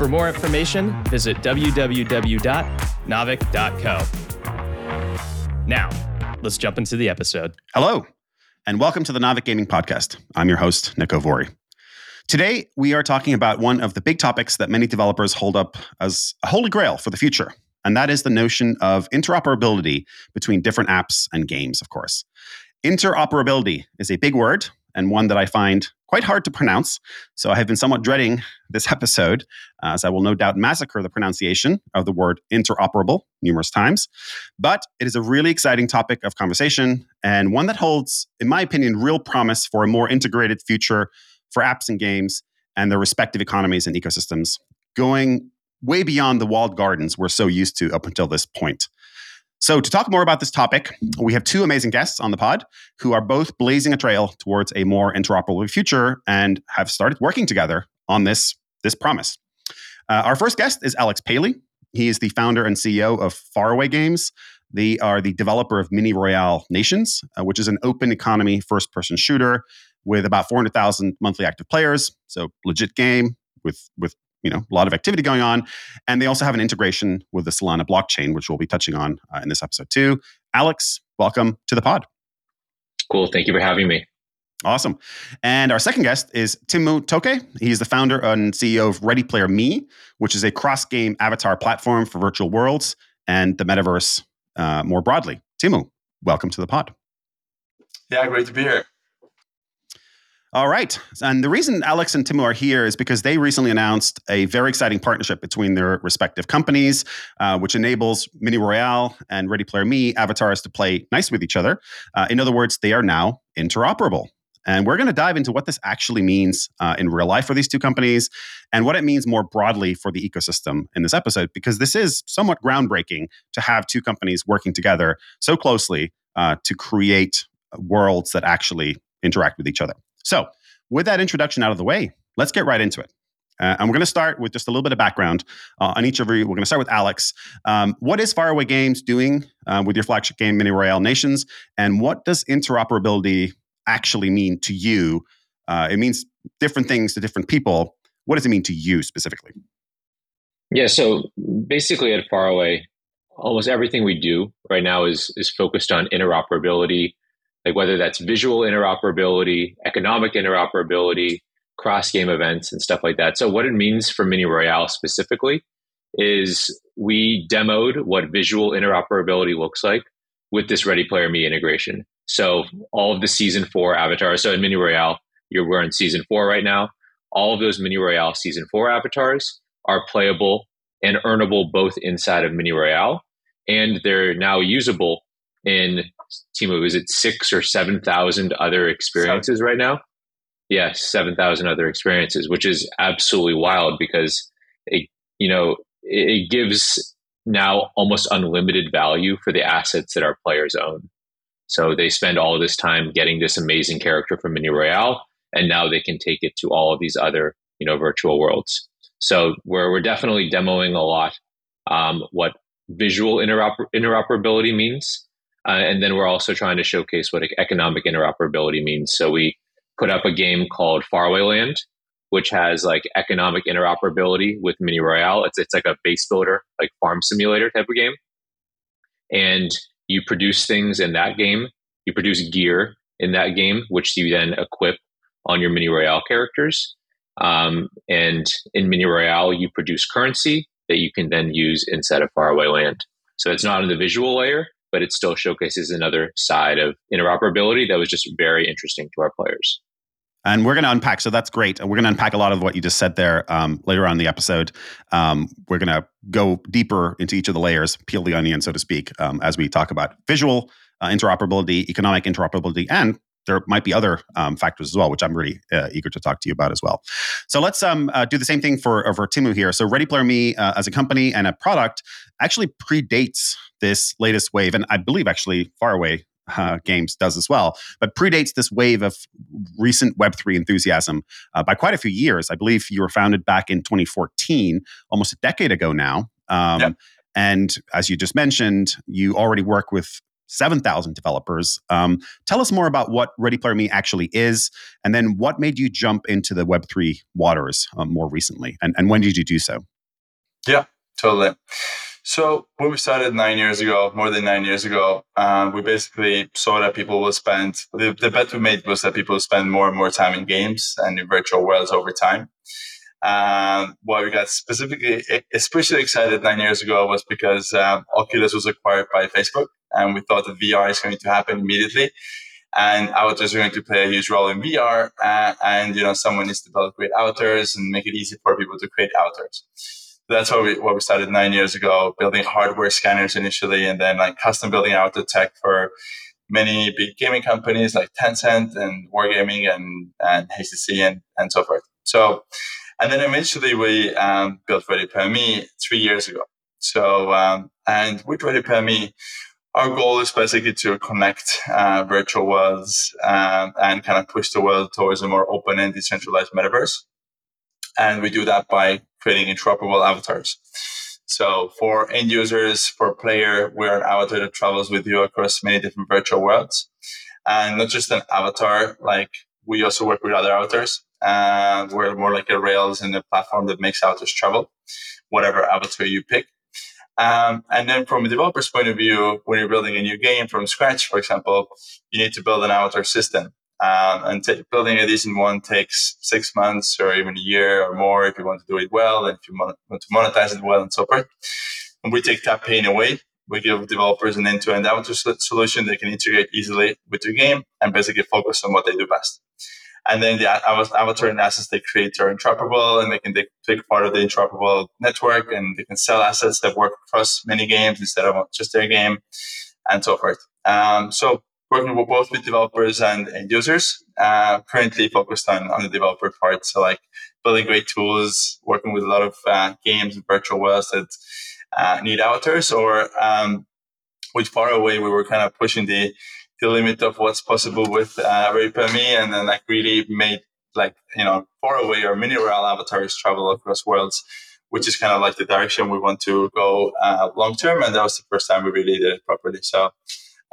For more information, visit www.naavik.co. Now, let's jump into the episode. Hello, and welcome to the Naavik Gaming Podcast. I'm your host, Niko Vuori. Today, we are talking about one of the big topics that many developers hold up as a holy grail for the future, and that is the notion of interoperability between different apps and games, of course. Interoperability is a big word and one that I find quite hard to pronounce. So I have been somewhat dreading this episode, uh, as I will no doubt massacre the pronunciation of the word interoperable numerous times. But it is a really exciting topic of conversation and one that holds, in my opinion, real promise for a more integrated future for apps and games and their respective economies and ecosystems, going way beyond the walled gardens we're so used to up until this point. So, to talk more about this topic, we have two amazing guests on the pod who are both blazing a trail towards a more interoperable future and have started working together on this, this promise. Uh, our first guest is Alex Paley. He is the founder and CEO of Faraway Games. They are the developer of Mini Royale Nations, uh, which is an open economy first person shooter with about 400,000 monthly active players. So, legit game with, with you know a lot of activity going on. And they also have an integration with the solana blockchain which we'll be touching on uh, in this episode too. Alex welcome to the pod. Cool. Thank you for having me. Awesome. And our second guest is Timmu Toke. He's the founder and ceo of ready player me which is a cross-game avatar platform for virtual worlds and the metaverse uh, more broadly. Timmu welcome to the pod. Yeah great to be here all right. And the reason Alex and Timmu are here is because they recently announced a very exciting partnership between their respective companies, uh, which enables Mini Royale and Ready Player Me avatars to play nice with each other. Uh, in other words, they are now interoperable. And we're going to dive into what this actually means uh, in real life for these two companies and what it means more broadly for the ecosystem in this episode, because this is somewhat groundbreaking to have two companies working together so closely uh, to create worlds that actually interact with each other. So, with that introduction out of the way, let's get right into it. Uh, and we're going to start with just a little bit of background uh, on each of you. We're going to start with Alex. Um, what is Faraway Games doing uh, with your flagship game, Mini Royale Nations? And what does interoperability actually mean to you? Uh, it means different things to different people. What does it mean to you specifically? Yeah, so basically at Faraway, almost everything we do right now is is focused on interoperability like whether that's visual interoperability, economic interoperability, cross game events, and stuff like that. So, what it means for Mini Royale specifically is we demoed what visual interoperability looks like with this Ready Player Me integration. So, all of the season four avatars. So, in Mini Royale, you're we're in season four right now. All of those Mini Royale season four avatars are playable and earnable both inside of Mini Royale, and they're now usable in Timmu, is it six or seven thousand other experiences seven. right now? Yes, seven thousand other experiences, which is absolutely wild because it, you know, it gives now almost unlimited value for the assets that our players own. So they spend all this time getting this amazing character from Mini Royale, and now they can take it to all of these other, you know, virtual worlds. So we're we're definitely demoing a lot um, what visual interoper- interoperability means uh, and then we're also trying to showcase what economic interoperability means. So we put up a game called Faraway Land, which has like economic interoperability with Mini Royale. It's it's like a base builder, like farm simulator type of game. And you produce things in that game. You produce gear in that game, which you then equip on your Mini Royale characters. Um, and in Mini Royale, you produce currency that you can then use inside of Faraway Land. So it's not in the visual layer, but it still showcases another side of interoperability that was just very interesting to our players. And we're going to unpack. So that's great. And we're going to unpack a lot of what you just said there um, later on in the episode. Um, we're going to go deeper into each of the layers, peel the onion, so to speak, um, as we talk about visual uh, interoperability, economic interoperability, and there might be other um, factors as well, which I'm really uh, eager to talk to you about as well. So let's um, uh, do the same thing for uh, for Timmu here. So Ready Player Me uh, as a company and a product actually predates this latest wave, and I believe actually Faraway uh, games does as well, but predates this wave of recent Web3 enthusiasm uh, by quite a few years. I believe you were founded back in 2014, almost a decade ago now. Um, yep. And as you just mentioned, you already work with 7,000 developers. Um, tell us more about what Ready Player Me actually is, and then what made you jump into the Web3 waters um, more recently, and, and when did you do so? Yeah, totally. So when we started nine years ago, more than nine years ago, um, we basically saw that people will spend the, the bet we made was that people will spend more and more time in games and in virtual worlds over time. Um, why we got specifically especially excited nine years ago was because um, Oculus was acquired by Facebook, and we thought that VR is going to happen immediately, and avatars are going to play a huge role in VR, uh, and you know someone needs to develop great avatars and make it easy for people to create avatars. That's what we what we started nine years ago, building hardware scanners initially, and then like custom building out the tech for many big gaming companies like Tencent and Wargaming and and HTC and and so forth. So and then eventually we um, built Ready Player Me three years ago. So, um, and with Ready Player Me, our goal is basically to connect uh, virtual worlds um, and kind of push the world towards a more open and decentralized metaverse. And we do that by creating interoperable avatars. So for end users, for player, we're an avatar that travels with you across many different virtual worlds. And not just an avatar, like we also work with other avatars. And we're more like a Rails and a platform that makes avatars travel, whatever avatar you pick. Um, and then from a developer's point of view, when you're building a new game from scratch, for example, you need to build an avatar system. Um, and t- building a decent one takes six months or even a year or more if you want to do it well and if you want to monetize it well and so forth. And we take that pain away. We give developers an end-to-end avatar solution they can integrate easily with your game and basically focus on what they do best. And then the avatar and assets they create are interoperable and they can take part of the interoperable network and they can sell assets that work across many games instead of just their game and so forth. Um, so working with both with developers and end users, uh, currently focused on, on the developer part. So like building great tools, working with a lot of uh, games and virtual worlds that uh, need avatars or um, with Faraway, we were kind of pushing the the limit of what's possible with uh, Me, and then like really made like you know far away or Mini Royale avatars travel across worlds, which is kind of like the direction we want to go uh, long term. And that was the first time we really did it properly. So,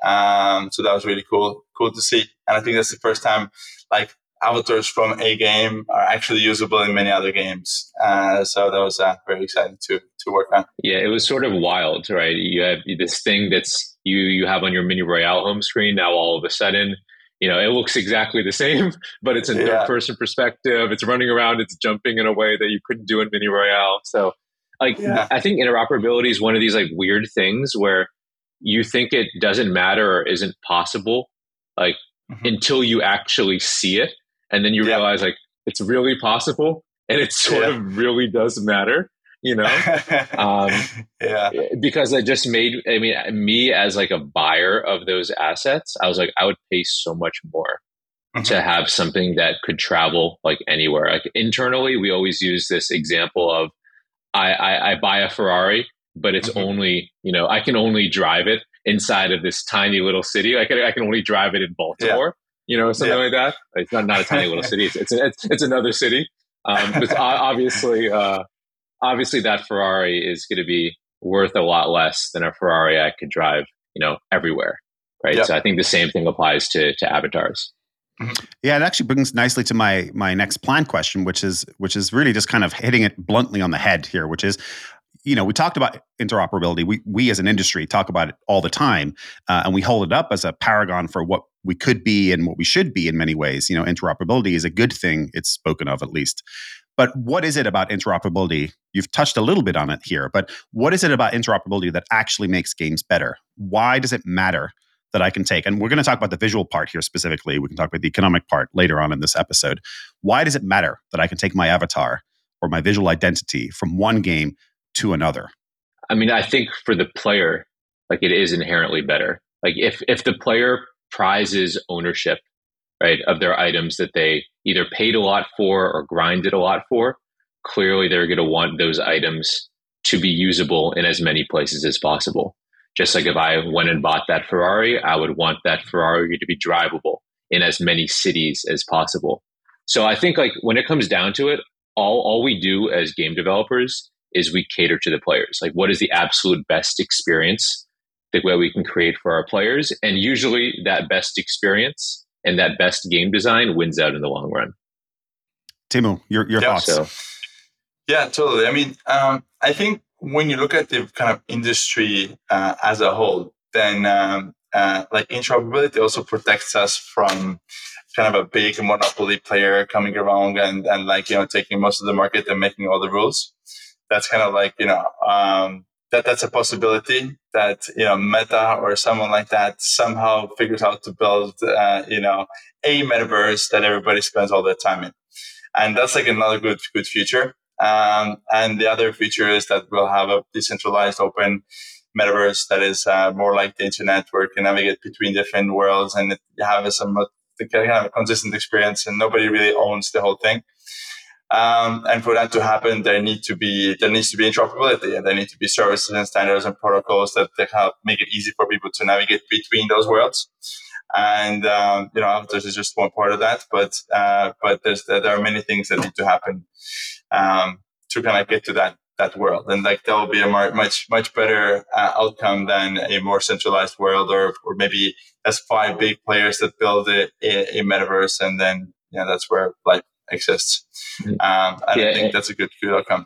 um, so that was really cool, cool to see. And I think that's the first time like avatars from a game are actually usable in many other games. Uh, so that was uh, very exciting to to work on. Yeah, it was sort of wild, right? You have this thing that's you you have on your mini royale home screen now. All of a sudden, you know, it looks exactly the same, but it's a yeah. third person perspective. It's running around. It's jumping in a way that you couldn't do in mini royale. So, like, yeah. I think interoperability is one of these like weird things where you think it doesn't matter or isn't possible, like mm-hmm. until you actually see it and then you yeah. realize like it's really possible and it sort yeah. of really does matter you know um, yeah because it just made i mean me as like a buyer of those assets i was like i would pay so much more mm-hmm. to have something that could travel like anywhere like internally we always use this example of i i, I buy a ferrari but it's mm-hmm. only you know i can only drive it inside of this tiny little city i can, I can only drive it in baltimore you know, something yeah. like that. It's not, not a tiny little city. It's, it's, it's, it's another city. Um, but obviously, uh, obviously that Ferrari is going to be worth a lot less than a Ferrari I could drive, you know, everywhere. Right. Yep. So I think the same thing applies to, to avatars. Mm-hmm. Yeah, it actually brings nicely to my my next plan question, which is which is really just kind of hitting it bluntly on the head here, which is you know, we talked about interoperability. We we as an industry talk about it all the time, uh, and we hold it up as a paragon for what we could be and what we should be in many ways. You know, interoperability is a good thing. It's spoken of at least. But what is it about interoperability? You've touched a little bit on it here, but what is it about interoperability that actually makes games better? Why does it matter that I can take? And we're going to talk about the visual part here specifically. We can talk about the economic part later on in this episode. Why does it matter that I can take my avatar or my visual identity from one game to another? I mean, I think for the player, like it is inherently better. Like if if the player prizes ownership right, of their items that they either paid a lot for or grinded a lot for, clearly they're going to want those items to be usable in as many places as possible. Just like if I went and bought that Ferrari, I would want that Ferrari to be drivable in as many cities as possible. So I think like when it comes down to it, all all we do as game developers is we cater to the players. Like what is the absolute best experience that way we can create for our players? And usually that best experience and that best game design wins out in the long run. Timmu, your your yeah, thoughts? So, yeah, totally. I mean, um, I think when you look at the kind of industry uh, as a whole, then um, uh, like interoperability also protects us from kind of a big monopoly player coming around and, and like, you know, taking most of the market and making all the rules. That's kind of like, you know, um, that that's a possibility that, you know, Meta or someone like that somehow figures out to build, uh, you know, a metaverse that everybody spends all their time in. And that's like another good, good feature. Um, and the other feature is that we'll have a decentralized open metaverse that is uh, more like the internet where you can navigate between different worlds and have some kind of consistent experience and nobody really owns the whole thing. Um, and for that to happen, there need to be there needs to be interoperability, and there need to be services and standards and protocols that, help make it easy for people to navigate between those worlds. And um, you know, this is just one part of that, but uh, but there's there are many things that need to happen um, to kind of get to that that world and like that will be a much much better uh, outcome than a more centralized world or or maybe as five big players that build a, a, a metaverse and then yeah that's where life exists mm-hmm. um, and yeah, i think that's a good good outcome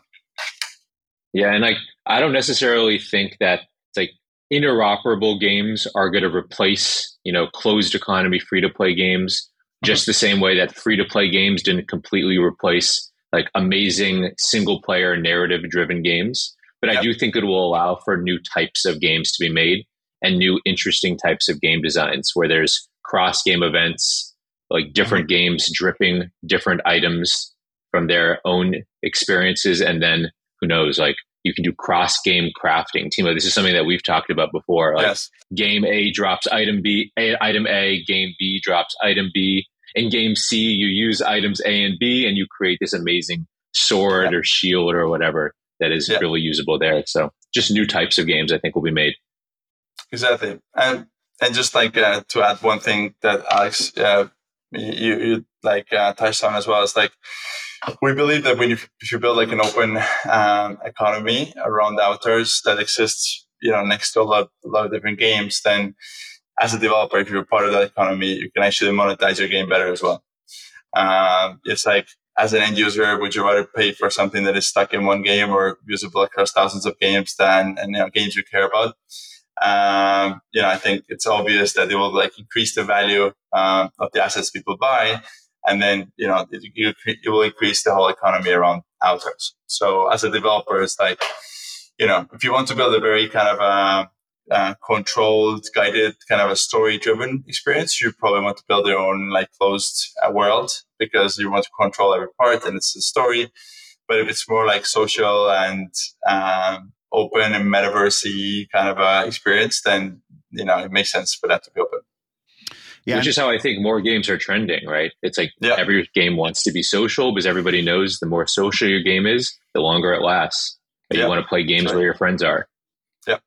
yeah and like i don't necessarily think that like interoperable games are going to replace you know closed economy free to play games just the same way that free to play games didn't completely replace like amazing single player narrative driven games. But yep. I do think it will allow for new types of games to be made and new interesting types of game designs where there's cross game events, like different mm-hmm. games dripping different items from their own experiences. And then who knows, like you can do cross game crafting. Timmu, this is something that we've talked about before. Like yes. game A drops item B, a, item A, game B drops item B in game C, you use items A and B and you create this amazing sword yeah. or shield or whatever that is yeah. really usable there. So just new types of games I think will be made. Exactly. And and just like uh, to add one thing that Alex uh, you, you like uh, touched on as well is like we believe that when you if you build like an open um, economy around avatars that exists you know next to a lot, a lot of different games then as a developer, if you're part of that economy, you can actually monetize your game better as well. Um, it's like as an end user, would you rather pay for something that is stuck in one game or usable across thousands of games than and you know, games you care about? Um, you know, I think it's obvious that it will like increase the value um, of the assets people buy, and then you know it, it, will increase the whole economy around avatars. So as a developer, it's like you know if you want to build a very kind of uh, uh, controlled, guided, kind of a story-driven experience, you probably want to build your own like closed uh, world because you want to control every part and it's a story. But if it's more like social and um, open and metaversey kind of a experience, then you know it makes sense for that to be open. Yeah. Which is how I think more games are trending, right? It's like yeah. every game wants to be social because everybody knows the more social your game is, the longer it lasts. Yeah. You want to play games right. where your friends are. Yeah,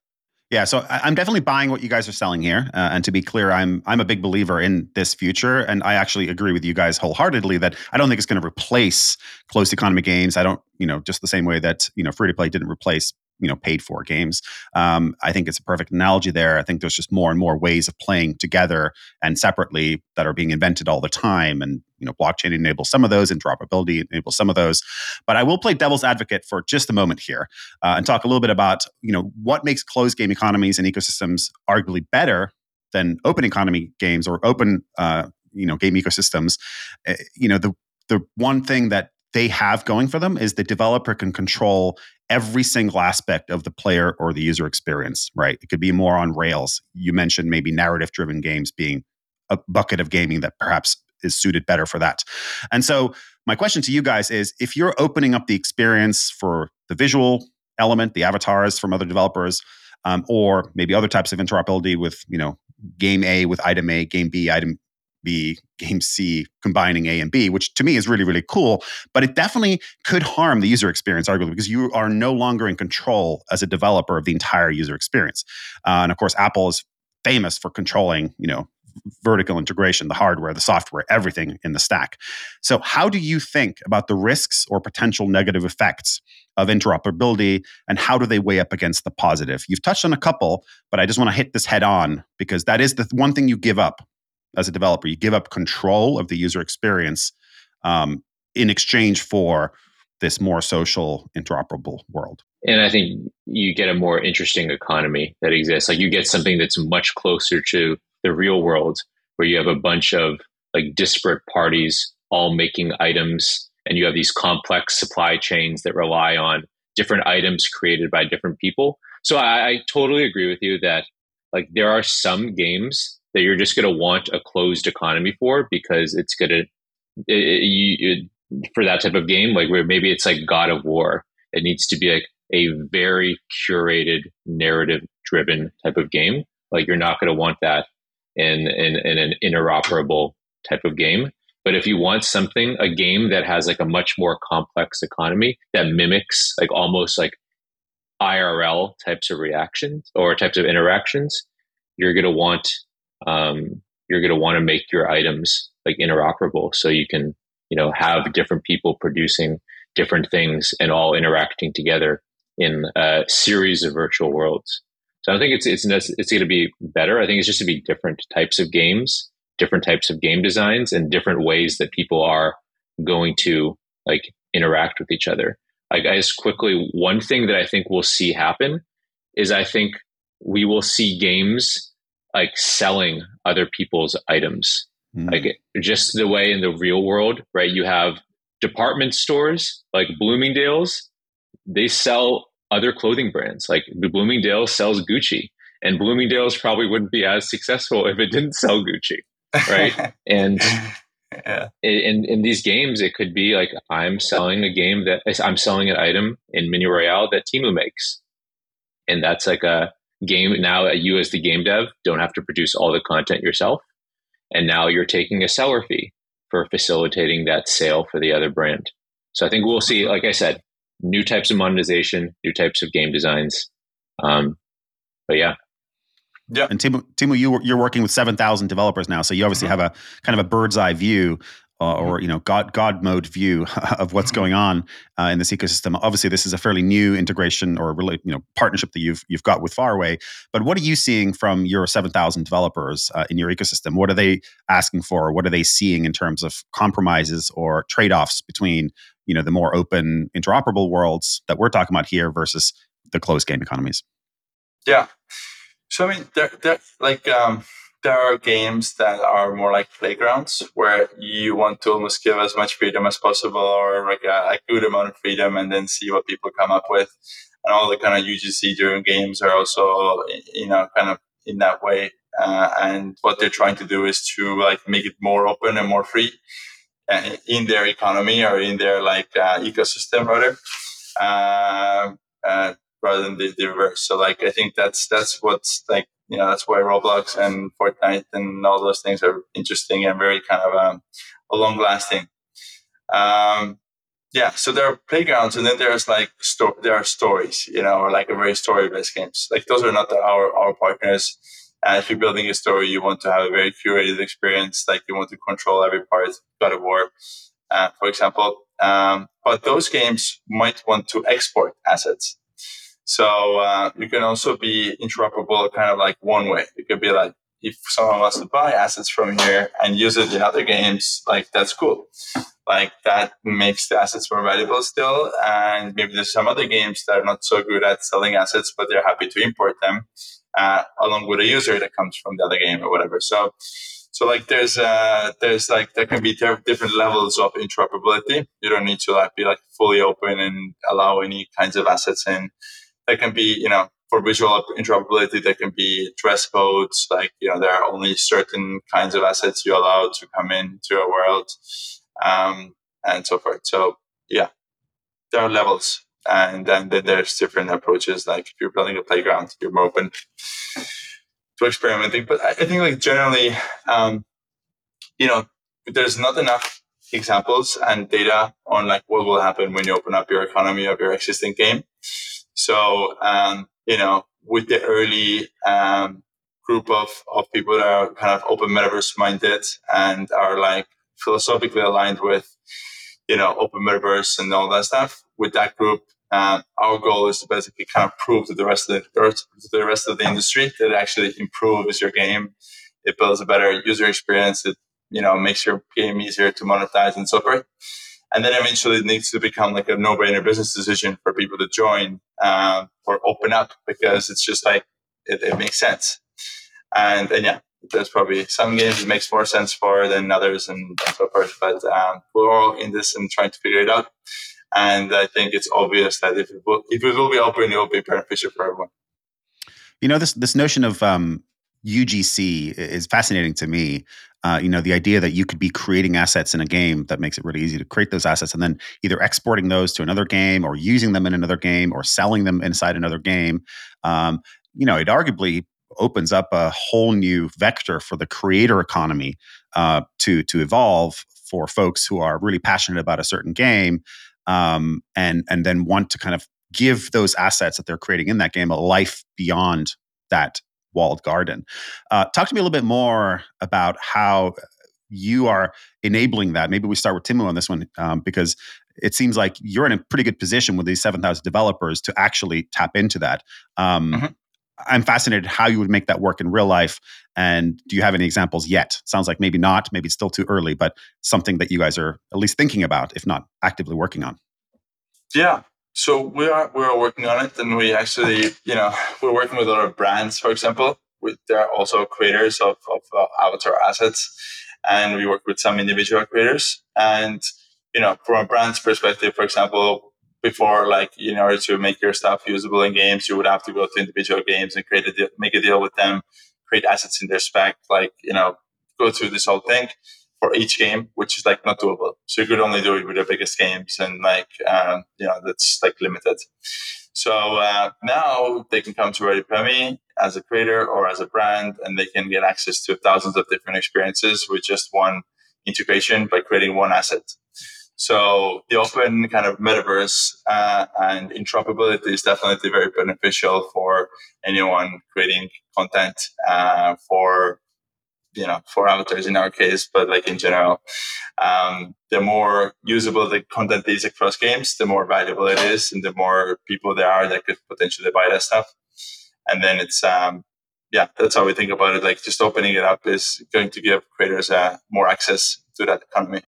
Yeah. so I'm definitely buying what you guys are selling here. Uh, and to be clear, I'm I'm a big believer in this future, and I actually agree with you guys wholeheartedly that I don't think it's going to replace closed economy games. I don't, you know, just the same way that you know free to play didn't replace you know paid for games. Um, I think it's a perfect analogy there. I think there's just more and more ways of playing together and separately that are being invented all the time, and you know blockchain enables some of those, interoperability enables some of those. But I will play devil's advocate for just a moment here uh, and talk a little bit about you know what makes closed game economies and ecosystems arguably better than open economy games or open uh, you know game ecosystems. Uh, you know the the one thing that they have going for them is the developer can control every single aspect of the player or the user experience, right? It could be more on rails. You mentioned maybe narrative driven games being a bucket of gaming that perhaps is suited better for that. And so, my question to you guys is if you're opening up the experience for the visual element, the avatars from other developers, um, or maybe other types of interoperability with, you know, game A with item A, game B, item B, game C, combining A and B, which to me is really, really cool. But it definitely could harm the user experience, arguably, because you are no longer in control as a developer of the entire user experience. Uh, and of course, Apple is famous for controlling, you know, vertical integration, the hardware, the software, everything in the stack. So, how do you think about the risks or potential negative effects of interoperability and how do they weigh up against the positive? You've touched on a couple, but I just want to hit this head on because that is the one thing you give up as a developer. You give up control of the user experience um, in exchange for this more social, interoperable world. And I think you get a more interesting economy that exists. Like you get something that's much closer to the real world where you have a bunch of like disparate parties all making items and you have these complex supply chains that rely on different items created by different people. So I, I totally agree with you that like there are some games that you're just going to want a closed economy for because it's going to for that type of game like where maybe it's like God of War. It needs to be like a very curated narrative driven type of game. Like you're not going to want that in, in, in an interoperable type of game. But if you want something, a game that has like a much more complex economy that mimics like almost like IRL types of reactions or types of interactions, you're going to want um, you're going to want to make your items like interoperable so you can you know have different people producing different things and all interacting together in a series of virtual worlds. So I think it's it's it's going to be better. I think it's just to be different types of games, different types of game designs, and different ways that people are going to like interact with each other. Like I quickly, one thing that I think we'll see happen is I think we will see games like selling other people's items. Mm. Like just the way in the real world, right? You have department stores like Bloomingdale's, they sell other clothing brands. Like Bloomingdale's sells Gucci, and Bloomingdale's probably wouldn't be as successful if it didn't sell Gucci, right? and yeah. in in these games, it could be like I'm selling a game that I'm selling an item in Mini Royale that Timmu makes, and that's like a game. Now, you as the game dev don't have to produce all the content yourself, and now you're taking a seller fee for facilitating that sale for the other brand. So I think we'll see, like I said, new types of monetization, new types of game designs. Um, but yeah. Yeah. And Timmu, Timmu you, you're working with 7,000 developers now. So you obviously mm-hmm. have a kind of a bird's eye view uh, or, you know, God, God mode view of what's mm-hmm. going on uh, in this ecosystem. Obviously, this is a fairly new integration or really, you know, partnership that you've, you've got with Faraway. But what are you seeing from your 7,000 developers uh, in your ecosystem? What are they asking for? What are they seeing in terms of compromises or trade-offs between you know the more open interoperable worlds that we're talking about here versus the closed game economies yeah so i mean they're like um, there are games that are more like playgrounds where you want to almost give as much freedom as possible or like a, a good amount of freedom and then see what people come up with. And all the kind of UGC driven games are also you know kind of in that way. Uh, and what they're trying to do is to like make it more open and more free uh, in their economy or in their like uh, ecosystem rather uh, uh, rather than the, the, reverse. So like i think that's that's what's like you know that's why roblox and fortnite and all those things are interesting and very kind of um, long lasting um, yeah so there are playgrounds and then there's like sto- there are stories you know or like a very story based games like those are not the, our our partners and if you're building a story, you want to have a very curated experience, like you want to control every part. God of War, uh, for example. Um, but those games might want to export assets. So uh, you can also be interoperable, kind of like one way. It could be like if someone wants to buy assets from here and use it in other games, like that's cool. Like that makes the assets more valuable still. And maybe there's some other games that are not so good at selling assets, but they're happy to import them uh, along with a user that comes from the other game or whatever. So, so like there's uh, there's like there can be different levels of interoperability. You don't need to like be like fully open and allow any kinds of assets in. There can be you know for visual interoperability there can be dress codes like you know there are only certain kinds of assets you allow to come into a world um, and so forth. So yeah, there are levels and then, then there's different approaches like if you're building a playground you're more open to experimenting but i, I think like generally um, you know, there's not enough examples and data on like what will happen when you open up your economy of your existing game. So, um, you know, with the early um, group of, of people that are kind of open metaverse minded and are like philosophically aligned with, you know, open metaverse and all that stuff, with that group, uh, our goal is to basically kind of prove to the rest of the to the rest of the industry that it actually improves your game. It builds a better user experience. It you know makes your game easier to monetize and so forth. And then eventually it needs to become like a no-brainer business decision for people to join uh, or open up because it's just like it, it makes sense. And, and yeah, there's probably some games it makes more sense for than others and, so forth. But um, we're all in this and trying to figure it out. And I think it's obvious that if it will, if it will be open, it will be beneficial for everyone. You know, this this notion of um, UGC is fascinating to me. Uh, you know, the idea that you could be creating assets in a game that makes it really easy to create those assets and then either exporting those to another game or using them in another game or selling them inside another game. Um, you know, it arguably opens up a whole new vector for the creator economy uh, to to evolve for folks who are really passionate about a certain game um, and and then want to kind of give those assets that they're creating in that game a life beyond that walled garden. Uh, talk to me a little bit more about how you are enabling that. Maybe we start with Timmu on this one um, because it seems like you're in a pretty good position with these 7,000 developers to actually tap into that. Um, mm-hmm. I'm fascinated how you would make that work in real life. And do you have any examples yet? Sounds like maybe not, maybe it's still too early, but something that you guys are at least thinking about, if not actively working on. Yeah. So we are we are working on it, and we actually, you know, we're working with of brands, for example. With, there are also creators of, of uh, avatar assets, and we work with some individual creators. And you know, from a brand's perspective, for example, before like in order to make your stuff usable in games you would have to go to individual games and create a deal, make a deal with them create assets in their spec like you know go through this whole thing for each game which is like not doable. So you could only do it with the biggest games and like um, you know that's like limited. So uh, now they can come to Ready Player Me as a creator or as a brand and they can get access to thousands of different experiences with just one integration by creating one asset. So the open kind of metaverse uh, and interoperability is definitely very beneficial for anyone creating content uh, for you know for avatars in our case, but like in general. Um, the more usable the content is across games, the more valuable it is, and the more people there are that could potentially buy that stuff. And then it's um, yeah, that's how we think about it. Like just opening it up is going to give creators uh, more access to that economy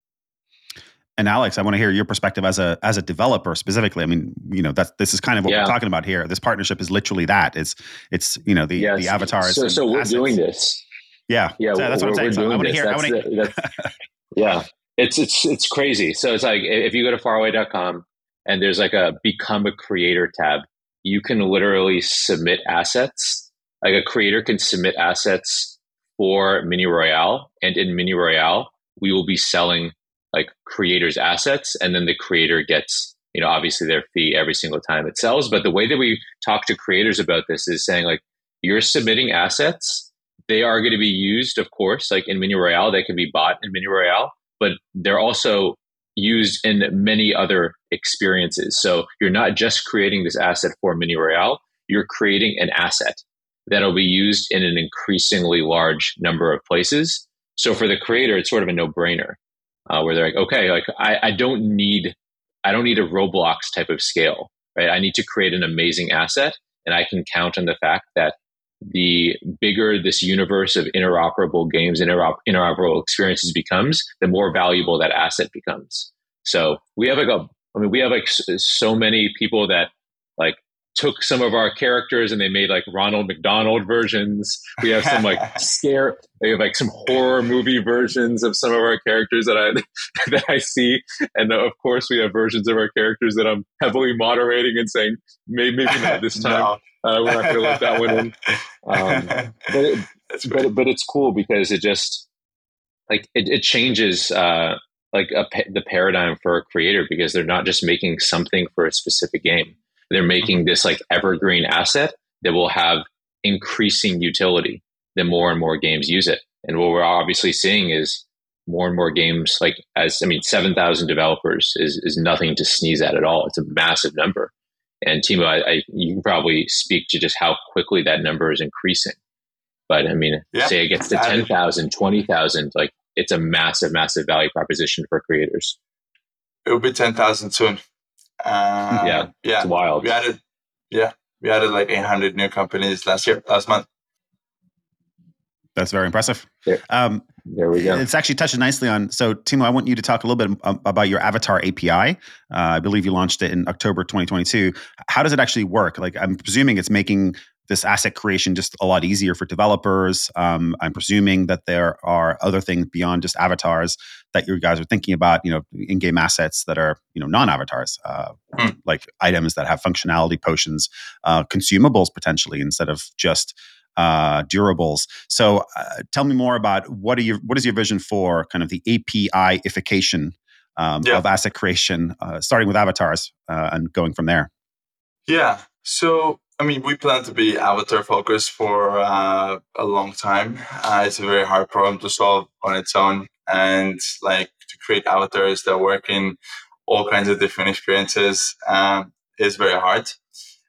and Alex, I want to hear your perspective as a as a developer specifically. I mean, you know, that this is kind of what yeah. we're talking about here. This partnership is literally that. It's it's you know the yes. the avatars. So, so we're assets. doing this. Yeah, yeah, so that's what I'm saying. So I want to hear. I wanna... yeah, it's it's it's crazy. So it's like if you go to faraway.com and there's like a become a creator tab, you can literally submit assets. Like a creator can submit assets for Mini Royale, and in Mini Royale, we will be selling like creators assets and then the creator gets you know obviously their fee every single time it sells but the way that we talk to creators about this is saying like you're submitting assets they are going to be used of course like in mini royale they can be bought in mini royale but they're also used in many other experiences so you're not just creating this asset for mini royale you're creating an asset that'll be used in an increasingly large number of places so for the creator it's sort of a no-brainer uh, where they're like, okay, like I, I don't need I don't need a Roblox type of scale, right? I need to create an amazing asset, and I can count on the fact that the bigger this universe of interoperable games and interop- interoperable experiences becomes, the more valuable that asset becomes. So we have like a, I mean, we have like so many people that like took some of our characters and they made like Ronald McDonald versions. We have some like scare, they have like some horror movie versions of some of our characters that I that I see, and uh, of course we have versions of our characters that I'm heavily moderating and saying maybe maybe not this time. no. uh, we're not going to let that one in. Um, but it, but but it's cool because it just like it, it changes. Uh, like a, the paradigm for a creator because they're not just making something for a specific game they're making mm-hmm. this like evergreen asset that will have increasing utility the more and more games use it. And what we're obviously seeing is more and more games. Like as I mean, seven thousand developers is is nothing to sneeze at at all. It's a massive number. And Timmu, I, I, you can probably speak to just how quickly that number is increasing. But I mean, yeah. say it gets to 10,000, 20,000, like it's a massive, massive value proposition for creators. It will be 10,000 soon. Uh, yeah. Yeah. It's wild. We added, yeah, we added like 800 new companies last year, last month. That's very impressive. There, um, there we go. It's actually touching nicely on. So, Timmu, I want you to talk a little bit about your Avatar API. Uh, I believe you launched it in October 2022. How does it actually work? Like, I'm presuming it's making this asset creation just a lot easier for developers. Um, I'm presuming that there are other things beyond just avatars that you guys are thinking about. You know, in-game assets that are you know non-avatars, uh, mm. like items that have functionality, potions, uh, consumables potentially instead of just uh, durables. So, uh, tell me more about what are your what is your vision for kind of the API-ification um, yeah. of asset creation, uh, starting with avatars uh, and going from there. Yeah. So I mean, we plan to be avatar focused for uh, a long time. Uh, it's a very hard problem to solve on its own, and like to create avatars that work in all kinds of different experiences um, is very hard.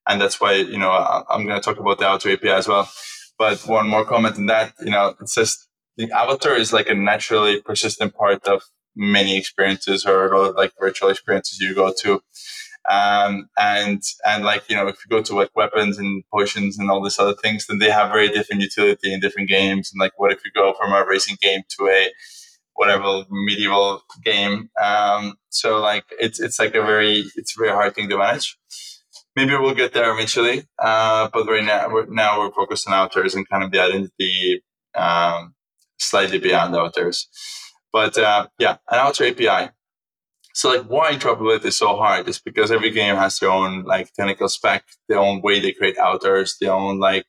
And that's why you know I'm going to talk about the avatar API as well. But one more comment on that, you know, it's just the avatar is like a naturally persistent part of many experiences or like virtual experiences you go to. Um, and and like you know, if you go to like weapons and potions and all these other things, then they have very different utility in different games. And like, what if you go from a racing game to a whatever medieval game? Um, so like, it's it's like a very it's a very hard thing to manage. Maybe we'll get there eventually, uh, but right now we're, now we're focused on avatars and kind of the identity um, slightly beyond avatars. But uh, yeah, an avatar API so like why interoperability is so hard is because every game has their own like technical spec, their own way they create avatars, their own like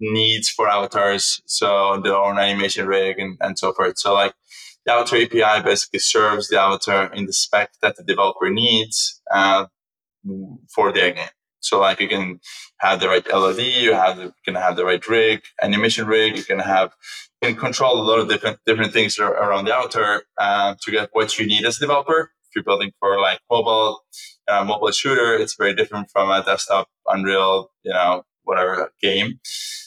needs for avatars, so their own animation rig and, and so forth. So like the avatar API basically serves the avatar in the spec that the developer needs uh, for their game. So like you can have the right LOD, you have you can have the right rig, animation rig, you can have you can control a lot of different different things around the avatar uh, to get what you need as a developer you're building for like mobile, uh, mobile shooter, it's very different from a desktop Unreal, you know, whatever game.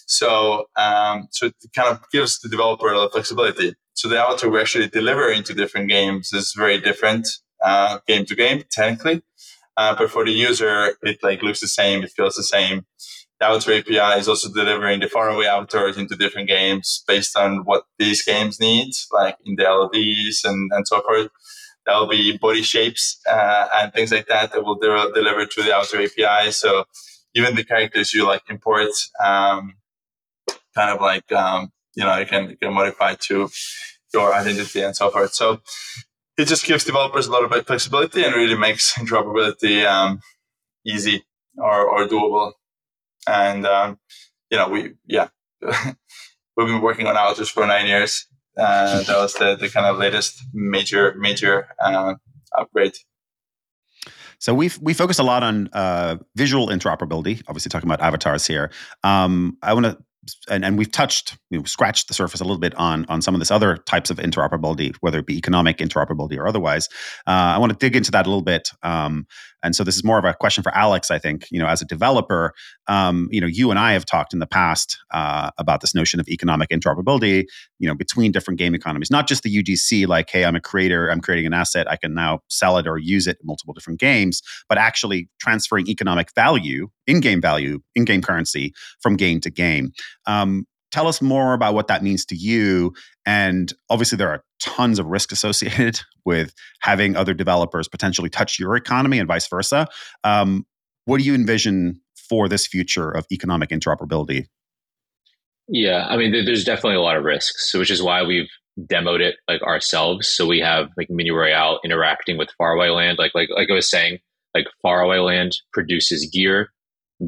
So, um, so it kind of gives the developer a lot of flexibility. So the avatar we actually deliver into different games is very different uh, game to game, technically. Uh, but for the user, it like looks the same, it feels the same. The avatar API is also delivering the faraway avatars into different games based on what these games need, like in the LODs and, and so forth that will be body shapes uh, and things like that that will de- deliver through the avatar API. So even the characters you like import, um, kind of like um, you know you can you can modify to your identity and so forth. So it just gives developers a lot of flexibility and really makes interoperability um, easy or, or doable. And um, you know we yeah we've been working on avatars for nine years uh, that was the, the kind of latest major major uh, upgrade. So we we focus a lot on uh, visual interoperability. Obviously, talking about avatars here. Um, I want to and, and we've touched, you know, scratched the surface a little bit on on some of this other types of interoperability, whether it be economic interoperability or otherwise. Uh, I want to dig into that a little bit. Um, and so this is more of a question for Alex, I think. You know, as a developer, um, you know, you and I have talked in the past uh, about this notion of economic interoperability. You know, between different game economies, not just the UGC, like, hey, I'm a creator, I'm creating an asset, I can now sell it or use it in multiple different games, but actually transferring economic value, in-game value, in-game currency from game to game. Um, tell us more about what that means to you. And obviously, there are tons of risk associated with having other developers potentially touch your economy and vice versa. Um, what do you envision for this future of economic interoperability? Yeah, I mean, there's definitely a lot of risks, which is why we've demoed it like ourselves. So we have like Mini Royale interacting with Faraway Land. Like like like I was saying, like Faraway Land produces gear.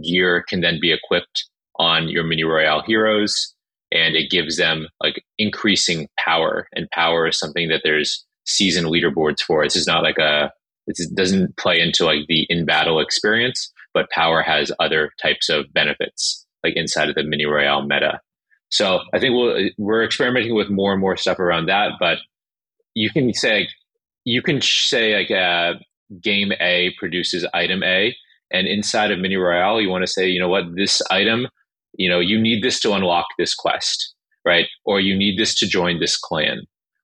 Gear can then be equipped on your mini royale heroes and it gives them like increasing power and power is something that there's season leaderboards for. This is not like a it doesn't play into like the in battle experience but power has other types of benefits like inside of the mini royale meta. So i think we'll, we're experimenting with more and more stuff around that but you can say you can say like uh, game A produces item A, and inside of Mini Royale, you want to say, you know what, this item, you know, you need this to unlock this quest, right? Or you need this to join this clan,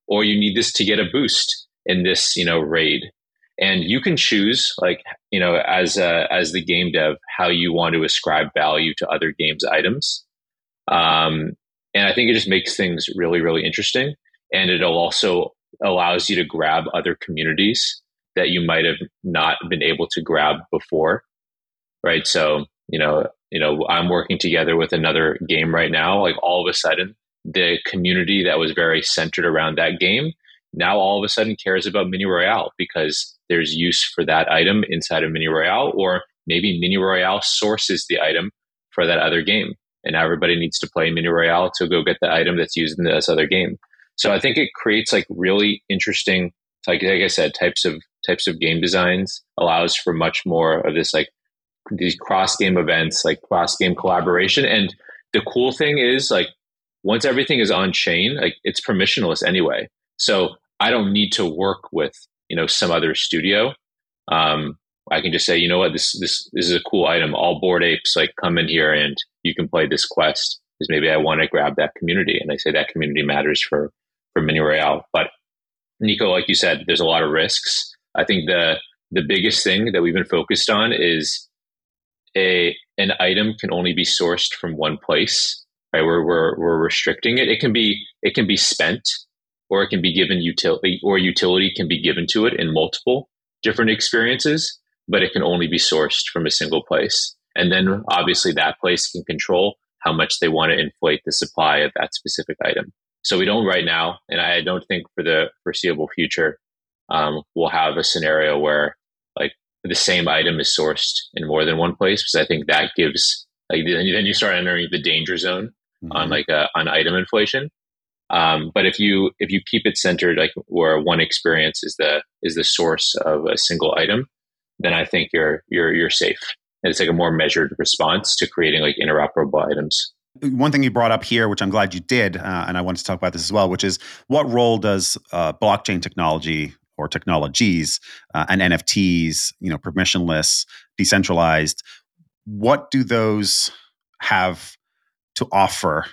or you need this to get a boost in this, you know, raid. And you can choose, like, you know, as a, as the game dev, how you want to ascribe value to other games' items. Um, and I think it just makes things really, really interesting. And it'll also allows you to grab other communities that you might have not been able to grab before. Right. So, you know, you know, I'm working together with another game right now. Like all of a sudden, the community that was very centered around that game now all of a sudden cares about Mini Royale because there's use for that item inside of Mini Royale, or maybe Mini Royale sources the item for that other game. And now everybody needs to play Mini Royale to go get the item that's used in this other game. So I think it creates like really interesting, like, like I said, types of types of game designs allows for much more of this like these cross game events, like cross game collaboration. And the cool thing is like once everything is on chain, like it's permissionless anyway. So I don't need to work with you know some other studio. Um, I can just say, you know what, this this this is a cool item. All Bored Apes like come in here and you can play this quest. Because maybe I want to grab that community, and I say that community matters for for Mini Royale. But Niko, like you said, there's a lot of risks. I think the the biggest thing that we've been focused on is a an item can only be sourced from one place. Right, we're we're, we're restricting it. It can be it can be spent, or it can be given utility, or utility can be given to it in multiple different experiences. But it can only be sourced from a single place, and then obviously that place can control how much they want to inflate the supply of that specific item. So we don't right now, and I don't think for the foreseeable future, um, we'll have a scenario where like the same item is sourced in more than one place because I think that gives like then you start entering the danger zone mm-hmm. on like a, uh, on item inflation. Um, but if you if you keep it centered like where one experience is the is the source of a single item, then I think you're you're you're safe. And it's like a more measured response to creating like interoperable items one thing you brought up here, which I'm glad you did, uh, and I wanted to talk about this as well, which is what role does uh, blockchain technology or technologies uh, and NFTs, you know, permissionless, decentralized, what do those have to offer?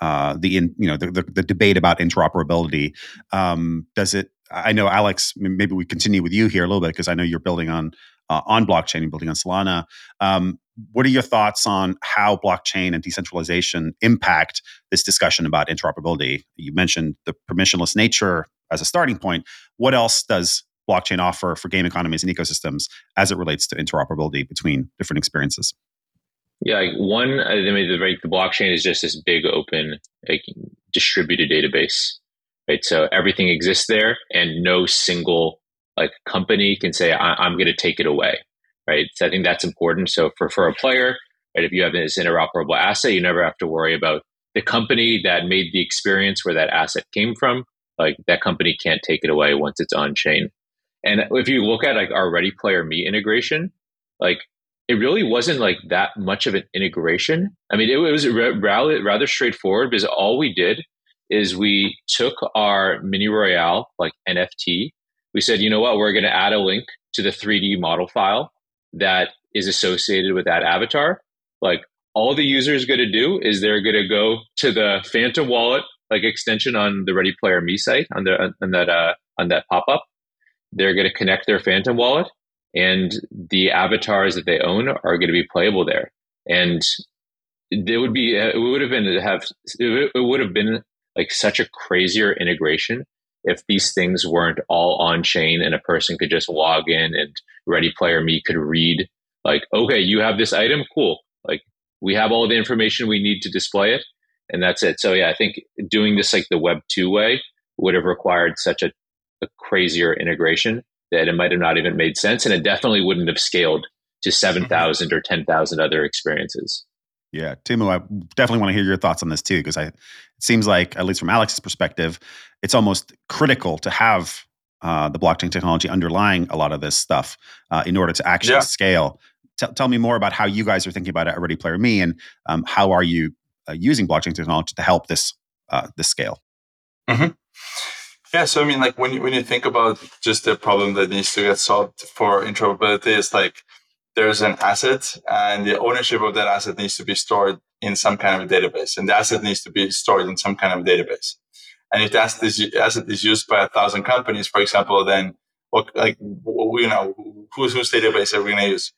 Uh, the in, you know the, the, the debate about interoperability um, does it I know Alex maybe we continue with you here a little bit because I know you're building on uh, on blockchain and building on Solana. Um, what are your thoughts on how blockchain and decentralization impact this discussion about interoperability? You mentioned the permissionless nature as a starting point. What else does blockchain offer for game economies and ecosystems as it relates to interoperability between different experiences? Yeah, like one, I mean, the, right, the blockchain is just this big open, like distributed database, right? So everything exists there, and no single like company can say, I- am going to take it away, right? So I think that's important. So for, for a player, right, if you have this interoperable asset, you never have to worry about the company that made the experience where that asset came from. Like that company can't take it away once it's on chain. And if you look at like our Ready Player Me integration, like it really wasn't like that much of an integration. I mean, it, was rather, rather straightforward because all we did is we took our mini royale like NFT we said, you know what, we're going to add a link to the 3D model file that is associated with that avatar. Like all the user is going to do is they're going to go to the Phantom Wallet like extension on the Ready Player Me site on the on that uh, on that pop up. They're going to connect their Phantom Wallet, and the avatars that they own are going to be playable there. And it would be it would have been have it would have been like such a crazier integration if these things weren't all on chain and a person could just log in and ready player me could read like okay you have this item? Cool. Like we have all the information we need to display it and that's it. So yeah i think doing this like the web 2 way would have required such a, a crazier integration that it might have not even made sense and it definitely wouldn't have scaled to mm-hmm. 7000 or 10000 other experiences yeah, Timmu, I definitely want to hear your thoughts on this too, because I it seems like, at least from Alex's perspective, it's almost critical to have uh, the blockchain technology underlying a lot of this stuff uh, in order to actually yeah. scale. T- tell me more about how you guys are thinking about it at Ready Player Me, and um, how are you uh, using blockchain technology to help this uh, this scale? Mm-hmm. Yeah, so I mean, like when you, when you think about just the problem that needs to get solved for interoperability, it's like there's an asset, and the ownership of that asset needs to be stored in some kind of a database, and the asset needs to be stored in some kind of a database. And if is, asset is used by a thousand companies, for example, then what like you know whose whose database are we going to use?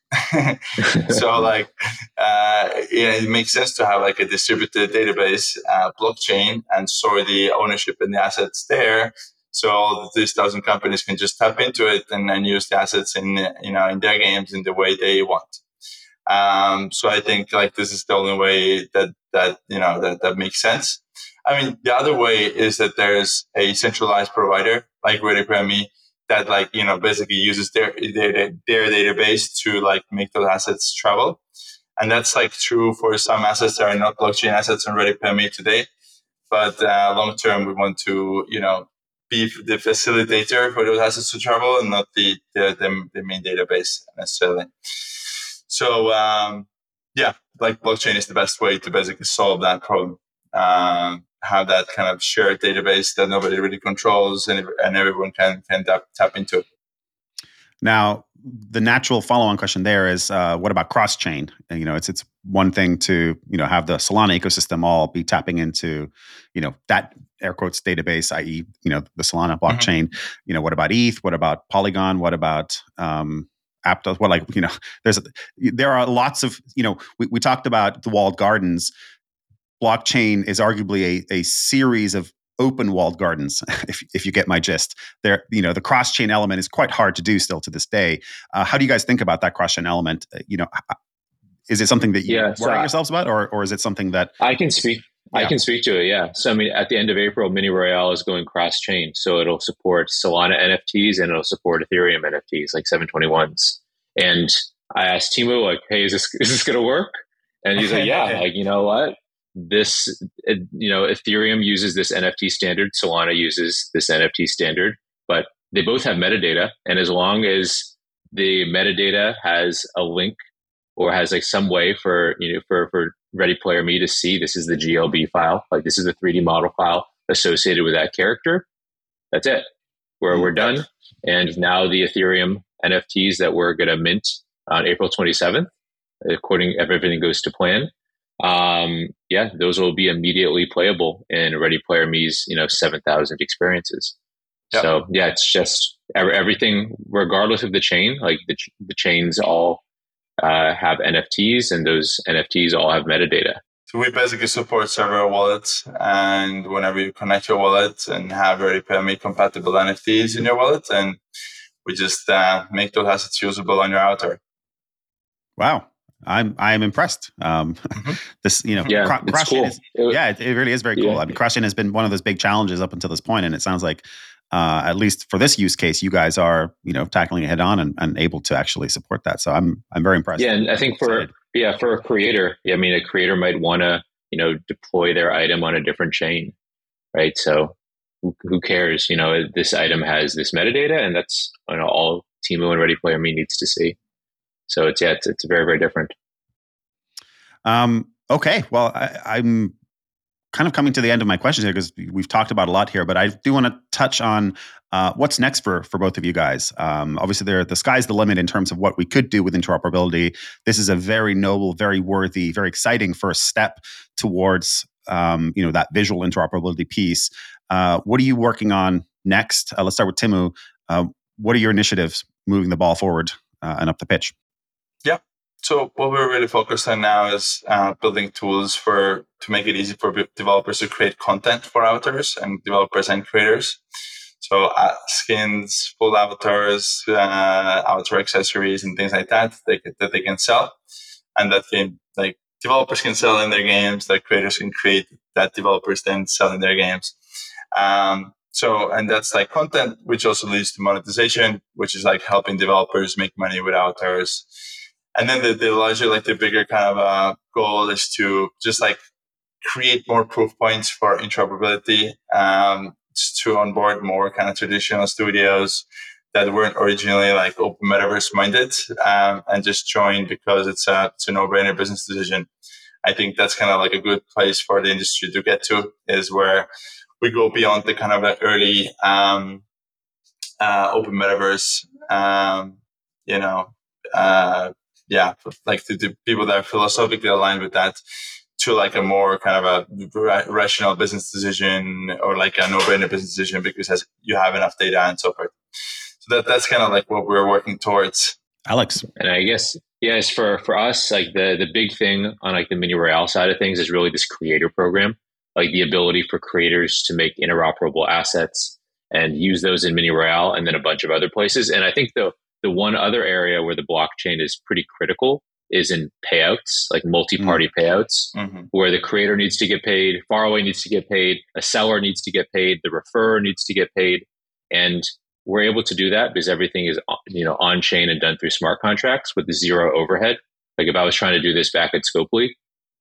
so like uh, yeah, it makes sense to have like a distributed database uh, blockchain and store the ownership and the assets there. So these thousand companies can just tap into it and then use the assets in you know in their games in the way they want. Um, so I think like this is the only way that that you know that that makes sense. I mean, the other way is that there's a centralized provider like ReadyPlayerMe that like you know basically uses their their their database to like make those assets travel, and that's like true for some assets that are not blockchain assets on ReadyPlayerMe today. But uh, long term, we want to you know be the facilitator for those assets to travel and not the the, the, the main database necessarily. So um, yeah, like blockchain is the best way to basically solve that problem. Um, have that kind of shared database that nobody really controls and, and everyone can can tap, tap into. Now, the natural follow-on question there is, uh, what about cross-chain? You know, it's it's one thing to you know have the Solana ecosystem all be tapping into, you know, that air quotes database, i.e., you know, the Solana mm-hmm. blockchain. Mm-hmm. You know, what about ETH? What about Polygon? What about um, Aptos? Well, like you know, there's a, there are lots of you know we, we talked about the walled gardens blockchain is arguably a, a series of open walled gardens if, if you get my gist there you know the cross chain element is quite hard to do still to this day uh, how do you guys think about that cross chain element uh, you know is it something that you yeah, worry so yourselves about or, or is it something that i can speak yeah. I can speak to it, yeah. So, I mean, at the end of April, Mini Royale is going cross chain. So, it'll support Solana NFTs and it'll support Ethereum NFTs, like 721s. And I asked Timmu, like, hey, is this, is this going to work? And he's like, yeah, like, you know what? this you know ethereum uses this nft standard solana uses this nft standard but they both have metadata and as long as the metadata has a link or has like some way for you know for for ready player me to see this is the glb file like this is the 3d model file associated with that character that's it where we're done and now the ethereum nfts that we're going to mint on april 27th according if everything goes to plan um, yeah, those will be immediately playable in Ready Player Me's, you know, 7,000 experiences. Yep. So yeah, it's just everything, regardless of the chain, like the, the chains all uh, have NFTs and those NFTs all have metadata. So we basically support several wallets, and whenever you connect your wallet and have Ready Player Me compatible NFTs in your wallet, and we just uh, make those assets usable on your avatar. Wow, I'm I'm impressed. Um, mm-hmm. This you know, yeah, cr- it's cool. is, yeah, it, it, really is very cool. Yeah. I mean, cross-chain has been one of those big challenges up until this point, and it sounds like, uh, at least for this use case, you guys are you know tackling it head on and, and able to actually support that. So I'm I'm very impressed. Yeah, and I think for yeah for a creator, yeah, I mean, a creator might want to you know deploy their item on a different chain, right? So who, who cares? You know, this item has this metadata, and that's you know all Timmu and Ready Player Me needs to see. So it's yeah, it's, it's very very different. Um, okay, well, I, I, am kind of coming to the end of my questions here because we've talked about a lot here, but I do want to touch on uh, what's next for for both of you guys. Um, obviously, there the sky's the limit in terms of what we could do with interoperability. This is a very noble, very worthy, very exciting first step towards um, you know that visual interoperability piece. Uh, what are you working on next? Uh, let's start with Timmu. Uh, what are your initiatives moving the ball forward uh, and up the pitch? Yeah. So what we're really focused on now is uh, building tools for to make it easy for developers to create content for avatars and developers and creators. So uh, skins, full avatars, uh, avatar accessories, and things like that they, that they can sell, and that can like developers can sell in their games, that creators can create, that developers then sell in their games. Um, so, and that's like content, which also leads to monetization, which is like helping developers make money with avatars and then the, the larger, like the bigger kind of uh, goal is to just like create more proof points for interoperability, um, to onboard more kind of traditional studios that weren't originally like open metaverse minded, um, and just join because it's a, it's a no brainer business decision. I think that's kind of like a good place for the industry to get to is where we go beyond the kind of like early um, uh, open metaverse. Um, you know, uh, yeah, like the, the, people that are philosophically aligned with that to like a more kind of a rational business decision or like a no-brainer business decision because you have enough data and so forth. So that that's kind of like what we're working towards. Alex, and I guess yes, for for us, like the the big thing on like the mini royale side of things is really this creator program, like the ability for creators to make interoperable assets and use those in mini royale and then a bunch of other places. And I think the the one other area where the blockchain is pretty critical is in payouts, like multi-party mm. payouts, mm-hmm. where the creator needs to get paid, Faraway needs to get paid, a seller needs to get paid, the referrer needs to get paid, and we're able to do that because everything is you know on chain and done through smart contracts with zero overhead. Like if I was trying to do this back at Scopely,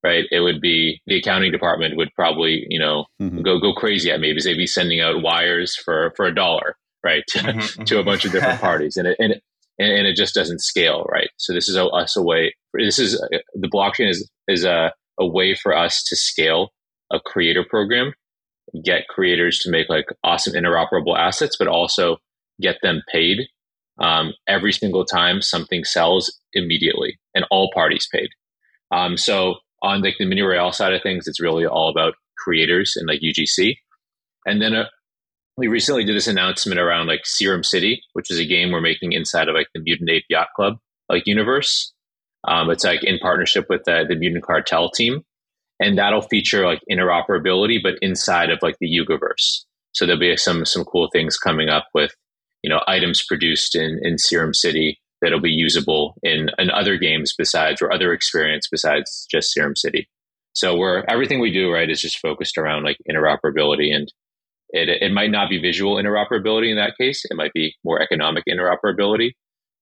right, it would be the accounting department would probably you know mm-hmm. go go crazy at me because they'd be sending out wires for for a dollar, right, mm-hmm. to a bunch of different parties, and it, and it, and, it just doesn't scale, right? So this is a, us a way. This is the blockchain is is a a way for us to scale a creator program, get creators to make like awesome interoperable assets, but also get them paid um, every single time something sells immediately and all parties paid. Um, so on like the mini royale side of things, it's really all about creators and like UGC. And then uh, we recently did this announcement around like Serum City, which is a game we're making inside of like the Mutant Ape Yacht Club like universe. Um, it's like in partnership with the, the Mutant Cartel team, and that'll feature like interoperability, but inside of like the Yugaverse. So there'll be some some cool things coming up with you know items produced in in Serum City that'll be usable in in other games besides or other experience besides just Serum City. So we're everything we do right is just focused around like interoperability and it, it might not be visual interoperability in that case. It might be more economic interoperability.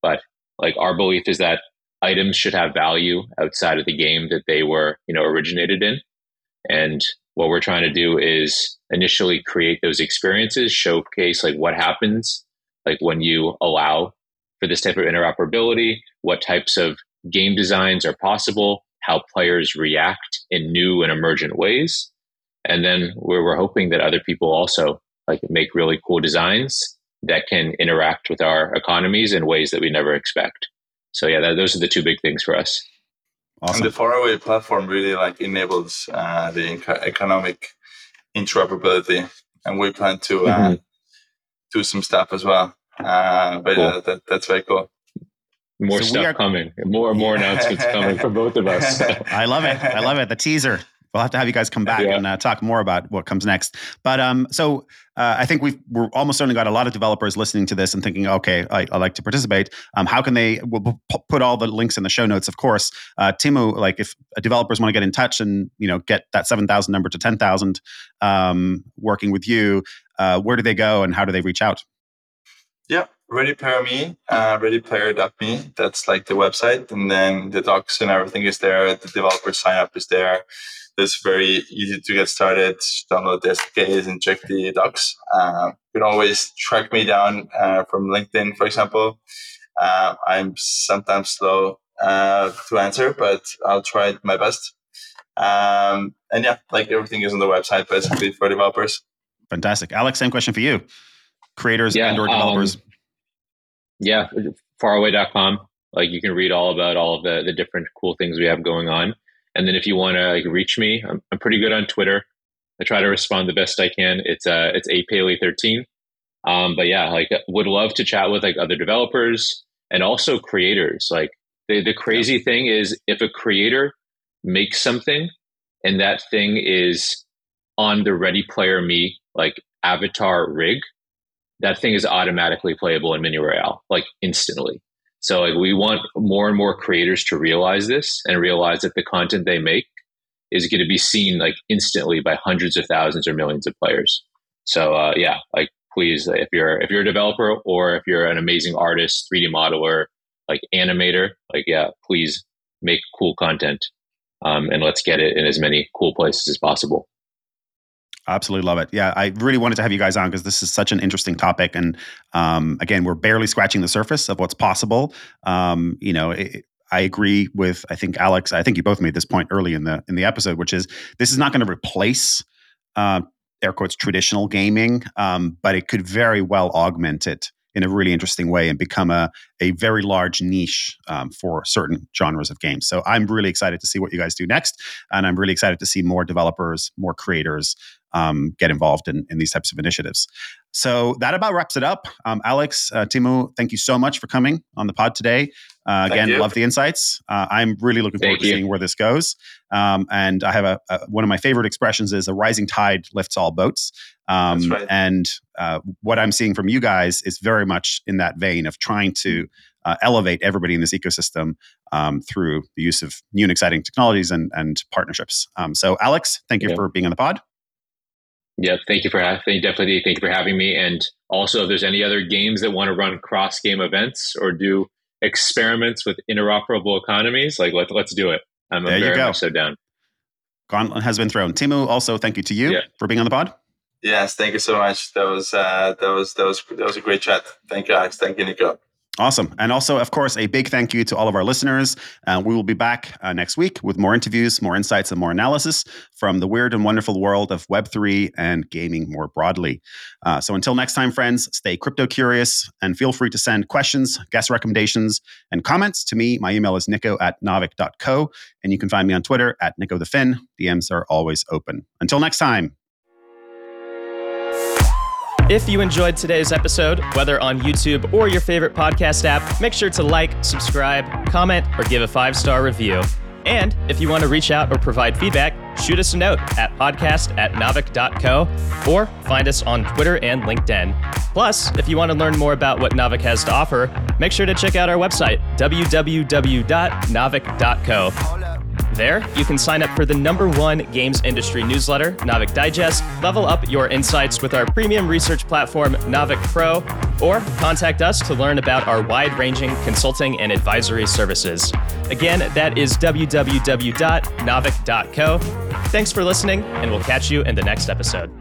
But like our belief is that items should have value outside of the game that they were, you know, originated in. And what we're trying to do is initially create those experiences, showcase like what happens like when you allow for this type of interoperability, what types of game designs are possible, how players react in new and emergent ways. And then we're, we're hoping that other people also like make really cool designs that can interact with our economies in ways that we never expect. So yeah, that, those are the two big things for us. Awesome. And the faraway platform really like enables uh, the economic interoperability, and we plan to uh, mm-hmm. do some stuff as well. Uh, but cool. yeah, that, that's very cool. More so stuff are... coming. More and more announcements coming for both of us. I love it. I love it. The teaser. We'll have to have you guys come back yeah. and uh, talk more about what comes next. But um, so uh, I think we've we're almost certainly got a lot of developers listening to this and thinking, okay, I, I like to participate. Um, how can they? We'll put all the links in the show notes, of course. Uh, Timmu, like if developers want to get in touch and you know get that seven thousand number to ten thousand, um, working with you, uh, where do they go and how do they reach out? Yeah, Ready Player Me, uh, readyplayer.me. That's like the website. And then the docs and everything is there. The developer sign up is there. It's very easy to get started. Download the SDKs and check the docs. Uh, you can always track me down uh, from LinkedIn, for example. Uh, I'm sometimes slow uh, to answer, but I'll try my best. Um, and yeah, like everything is on the website basically for developers. Fantastic. Alex, same question for you creators yeah, and or developers? Um, yeah, faraway.com. Like you can read all about all of the, the different cool things we have going on. And then if you want to like, reach me, I'm, I'm pretty good on Twitter. I try to respond the best I can. It's uh it's apaley13. Um, but yeah, like would love to chat with like other developers and also creators. Like the the crazy yeah. thing is if a creator makes something and that thing is on the Ready Player Me like avatar rig, that thing is automatically playable in Mini Royale, like instantly. So like we want more and more creators to realize this and realize that the content they make is going to be seen like instantly by hundreds of thousands or millions of players. So uh, yeah, like please, if you're if you're a developer or if you're an amazing artist, 3D modeler, like animator, like yeah, please make cool content um, and let's get it in as many cool places as possible. Absolutely love it. Yeah, I really wanted to have you guys on because this is such an interesting topic, and um, again, we're barely scratching the surface of what's possible. Um, you know, it, I agree with I think Alex. I think you both made this point early in the in the episode, which is this is not going to replace uh, air quotes traditional gaming, um, but it could very well augment it in a really interesting way and become a, a very large niche um, for certain genres of games. So I'm really excited to see what you guys do next. And I'm really excited to see more developers, more creators um, get involved in, in these types of initiatives. So that about wraps it up. Um, Alex, uh, Timmu, thank you so much for coming on the pod today. Uh, again, love the insights. Uh, I'm really looking forward thank to you. seeing where this goes. Um, and I have a, a, one of my favorite expressions is a rising tide lifts all boats. Um, right. And uh, what I'm seeing from you guys is very much in that vein of trying to uh, elevate everybody in this ecosystem um, through the use of new and exciting technologies and, and partnerships. Um, so, Alex, thank you yeah. for being on the pod. Yeah, thank you for having definitely thank you for having me. And also, if there's any other games that want to run cross game events or do experiments with interoperable economies, like let, let's do it. I'm there very you go. much so down. Gauntlet has been thrown. Timmu, also thank you to you yeah. for being on the pod. Yes, thank you so much. That was uh, that was that was that was a great chat. Thank you, Alex. Thank you, Niko. Awesome. And also, of course, a big thank you to all of our listeners. Uh, we will be back uh, next week with more interviews, more insights, and more analysis from the weird and wonderful world of Web3 and gaming more broadly. Uh, so until next time, friends, stay crypto curious and feel free to send questions, guest recommendations, and comments to me. My email is niko at naavik.co, and you can find me on Twitter at nico the Fin. DMs are always open. Until next time. If you enjoyed today's episode, whether on YouTube or your favorite podcast app, make sure to like, subscribe, comment, or give a five star review. And if you want to reach out or provide feedback, shoot us a note at podcast at naavik.co or find us on Twitter and LinkedIn. Plus, if you want to learn more about what Naavik has to offer, make sure to check out our website, www.naavik.co. There, you can sign up for the number one games industry newsletter, Naavik Digest, level up your insights with our premium research platform, Naavik Pro, or contact us to learn about our wide ranging consulting and advisory services. Again, that is www.naavik.co. Thanks for listening, and we'll catch you in the next episode.